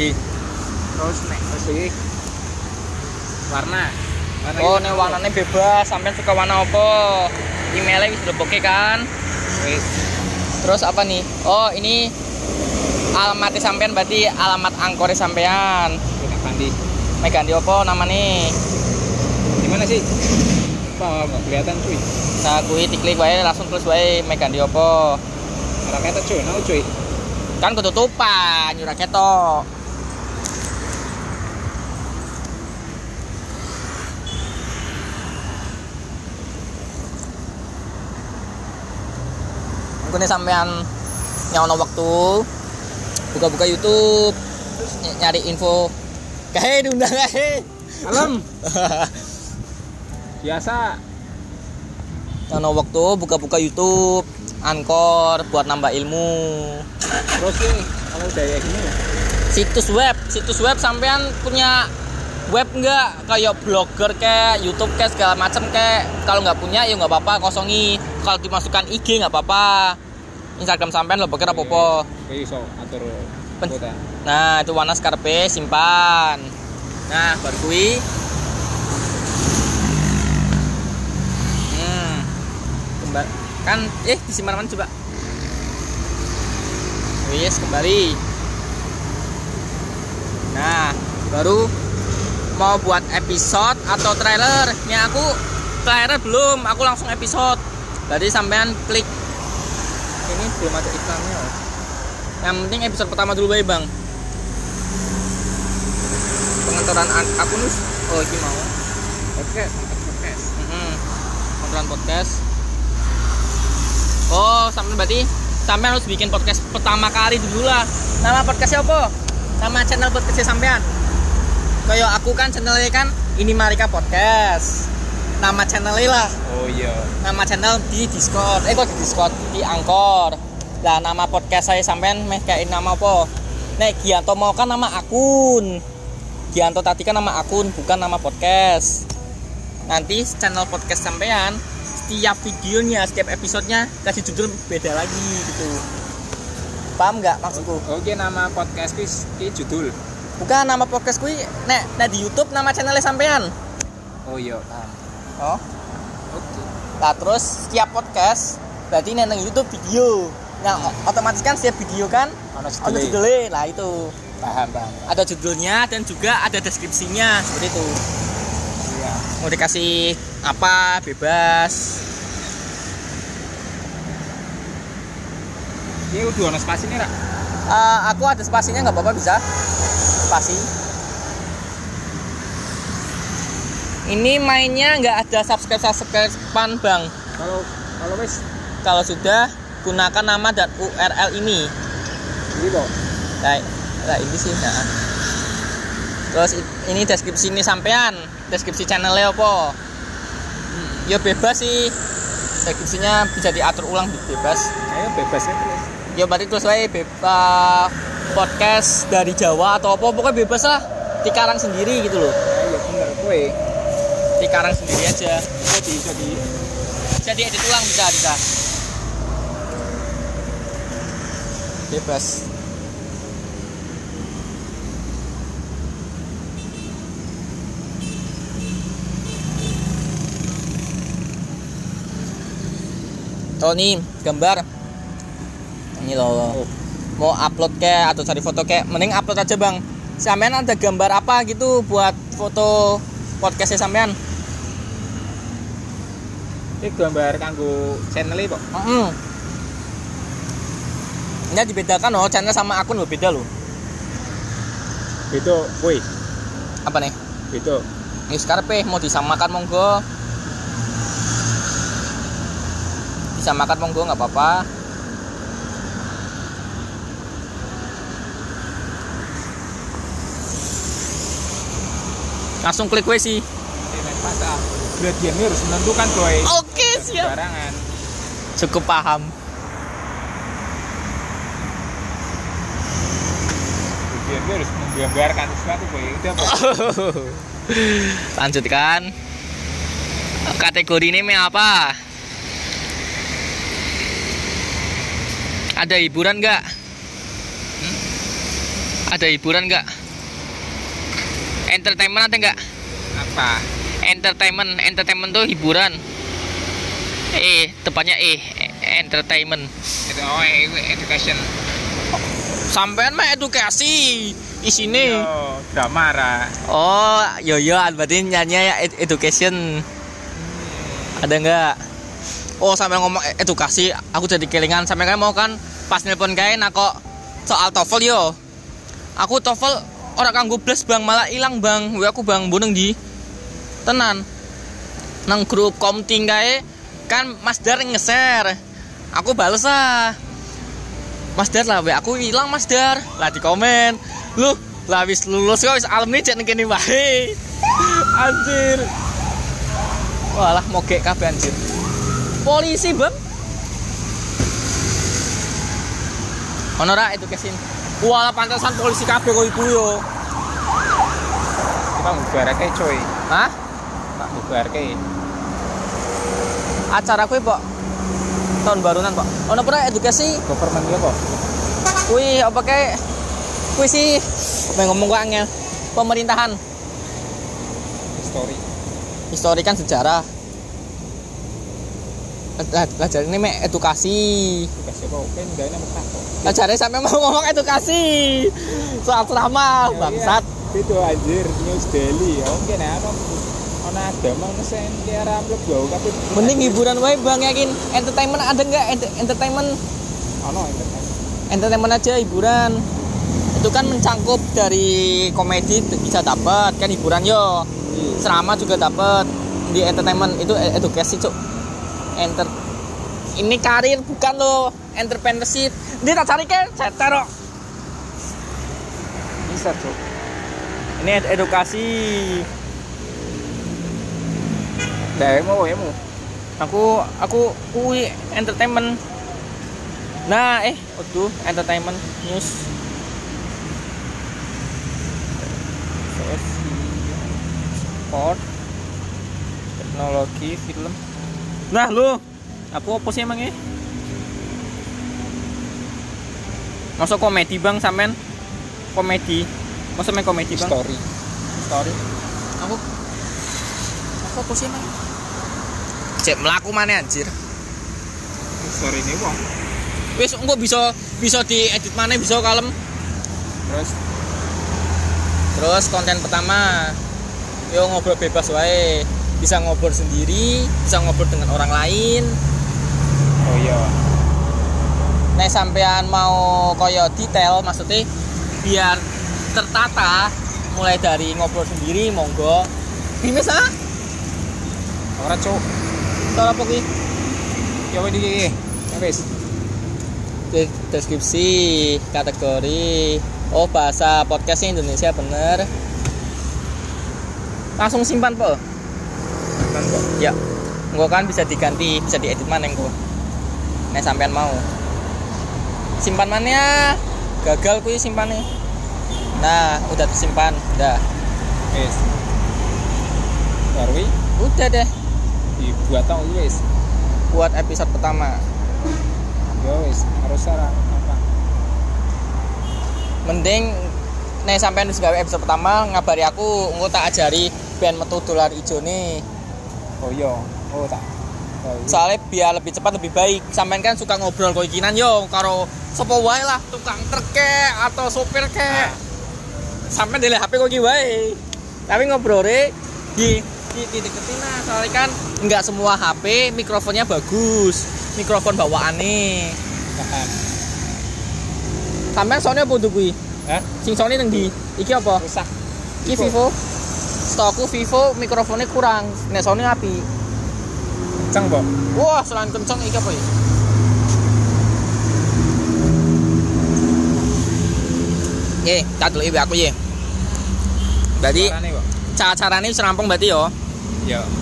Di. terus nek iki warna warna Oh, nih warnanya bebas. Sampean suka warna apa? Emailnya wis dilebokke kan? wis Terus apa nih? Oh, ini alamatnya sampean berarti alamat angkore sampean. Mek ganti apa namanya? di mana sih apa nggak kelihatan cuy Nah, kuwi diklik wae langsung terus wae mek ganti apa? kata cuy nah cuy Kan ketutupan, nyurah ketok. Mungkin sampean nyawa waktu buka-buka YouTube nyari info. Kayak diundang kayak alam biasa. Nyawa waktu buka-buka YouTube Anchor buat nambah ilmu. Terus nih kalau udah kayak gini ya? Situs web situs web sampean punya web nggak? Kayak blogger kayak YouTube kayak segala macam kayak kalau nggak punya ya nggak apa-apa kosongi. Kalau dimasukkan IG nggak apa-apa Instagram sampean lo pikir apa apa kayak iso atur nah itu warna skarpe simpan. Nah baru kui hmm. Kembali kan eh disimpan mana coba? Wis kembali. Nah baru mau buat episode atau trailer ini aku? Trailer belum aku langsung episode. Berarti sampean klik belum ada iklannya. Loh. yang penting episode pertama dulu bae bang. Pengaturan ak- akun wis- oh ini mau. Podcast podcast. Mm-mm. pengaturan podcast. Oh sampai berarti sampean harus bikin podcast pertama kali dulu lah. Nama podcastnya apa? Nama channel podcastnya sampean? Kayak aku kan channelnya kan ini Marika Podcast. Nama channelnya lah. Oh iya. Nama channel di Discord. Eh kok di Discord? Di Angkor lah nama podcast saya sampean meh kayak nama apa? Nek Gianto mau kan nama akun. Gianto tadi kan nama akun bukan nama podcast. Nanti channel podcast sampean setiap videonya setiap episodenya kasih judul beda lagi gitu. Paham nggak maksudku? Oke nama podcast kuis judul. Bukan nama podcast kui nek nek di YouTube nama channelnya sampean. Oh iya paham. Oh. Oke. Nah terus setiap podcast berarti nek nang YouTube video. Nah otomatis kan setiap video kan ono ada judulnya judulnya. Lah itu paham paham ada judulnya dan juga ada deskripsinya seperti itu. iya Mau dikasih apa bebas. ini udah ono spasi nih rak Eh, aku ada spasinya nggak apa-apa bisa spasi. Ini mainnya nggak ada subscribe subscribean bang. kalau kalau wes Kalau sudah gunakan nama dan URL ini. ini kok Nah, nah ini sih nah. Terus ini deskripsi ini sampean, deskripsi channelnya apa? Ya bebas sih. Deskripsinya bisa diatur ulang bebas. ayo bebas ya terus Ya berarti terus saya bebas podcast dari Jawa atau apa pokoknya bebas lah. Dikarang sendiri gitu loh. ayo bener kue Dikarang sendiri aja. jadi jadi Bisa diedit ulang bisa bisa. Bebas. Oh nih gambar. Ini loh. Oh. Mau upload kayak atau cari foto kayak mending upload aja bang. Sampean ada gambar apa gitu buat foto podcastnya sampean? ini gambar kanggo channel kok Mm Ini dibedakan loh, channel sama akun loh beda loh. itu kue Apa nih? itu Ini skarpe mau disamakan monggo. Disamakan monggo nggak apa-apa. Langsung klik we sih. ini harus menentukan kue Oke, siap. barangan Cukup paham. Dia harus menggambarkan sesuatu kue itu apa Lanjutkan. Kategori ini me apa? Ada hiburan nggak? Hmm? Ada hiburan nggak? Entertainment ada nggak? Apa? Entertainment, entertainment tuh hiburan. Eh, tepatnya eh, entertainment. Oh itu education. Sampean mah edukasi isine. Yo, drama ra. Oh, yo yo, berarti nyanyi ya ed- education. Ada nggak? Oh, sampai ngomong e- edukasi, aku jadi kelingan. Sampai kan mau kan pas nelpon kae nak kok soal TOEFL yo. Aku TOEFL orang kanggo blas bang malah hilang bang. Gue aku bang buneng di tenan. Nang grup komting kae kan Mas Dar nge-share. Aku bales ah. Mas Dar lah, we aku hilang Mas Dar. Lah di komen. Lu lah wis lulus kok wis alumni cek ning kene wae. Anjir. Walah mogek kabeh anjir. Polisi, Bang. Ono ra education. Walah pantesan polisi kabeh kok iku yo. Kita ngubarake coy. Hah? Tak ngubarake. Acara kuwi, Pak. Tahun barunan, Pak. Ono pernah edukasi Government ki apa? kuwi apa kayak kuwi sih apa yang ngomong gua angel pemerintahan Story. histori kan sejarah jadi ini mek edukasi Dikasih apa? Oke, enggak ini kok. lah jadi sampai mau ngomong edukasi soal ceramah Ya, bangsat iya. Itu anjir news daily. Oke, nah apa? Ono agama ono sen ki arah mlebu kabeh. mending hiburan wae bang yakin? Entertainment ada nggak? Ent- entertainment? Ono entertainment. entertainment aja hiburan. Itu kan mencangkup dari komedi bisa dapat. Kan hiburan yo. Iya. ceramah juga dapat. Di entertainment itu e- edukasi cuk. Enter. Ini karir bukan lo. Entrepreneurship. Dia tak cari kan saya taruh. Bisa, Cuk. ini ed- Demo emu. aku aku kui entertainment. Nah eh waduh entertainment news. Sport teknologi film. Nah lu aku apa sih emangnya? Masuk komedi bang sampean? Komedi. Masa main komedi bang? Story. story. Aku aku apa sih emang cek melaku mana anjir. Story ini wong. wis engko bisa bisa diedit mana bisa kalem. Terus? Terus konten pertama. Yo ngobrol bebas wae. Bisa ngobrol sendiri bisa ngobrol dengan orang lain. Oh iya. nek sampean mau koyo detail maksudnya biar tertata mulai dari ngobrol sendiri monggo. Bimis ah? Ora, Cuk. Soal apa kuwi Ya wis iki. Ya wis. Di- deskripsi kategori. Oh bahasa podcastnya Indonesia bener. Langsung simpan po Kan kok. ya. Enggak kan bisa diganti bisa diedit mana engko. Nek sampean mau. Simpan mana ya. Gagal kuwi simpannya. Nah udah tersimpan udah Wis. Baru udah deh dibuat tau wis. buat episode pertama Ya wis, harus sarang apa? mending sampean wis gawe episode pertama ngabari aku engko tak ajari ben metu dolar ijo nih Oh iya. Oh tak. Oh, iya. soalnya biar lebih cepat lebih baik sampean kan suka ngobrol kok ikinan yo karo sapa wae lah tukang kek atau sopir kek sampean dari HP kok iki wae tapi ngobrolnya di di, di deketin lah soalnya kan nggak semua HP mikrofonnya bagus mikrofon bawaane Paham. sampean soalnya apa tuh kuwi Hah? sing soalnya nang di iki apa Rusak. iki Vivo stokku Vivo mikrofonnya kurang nek soalnya api Kenceng, Bok. wah selain kenceng iki apa ya Ye, tak dulu aku ye. Berarti Suarane, Bok. cara-caranya wis rampung berarti yo. Ya.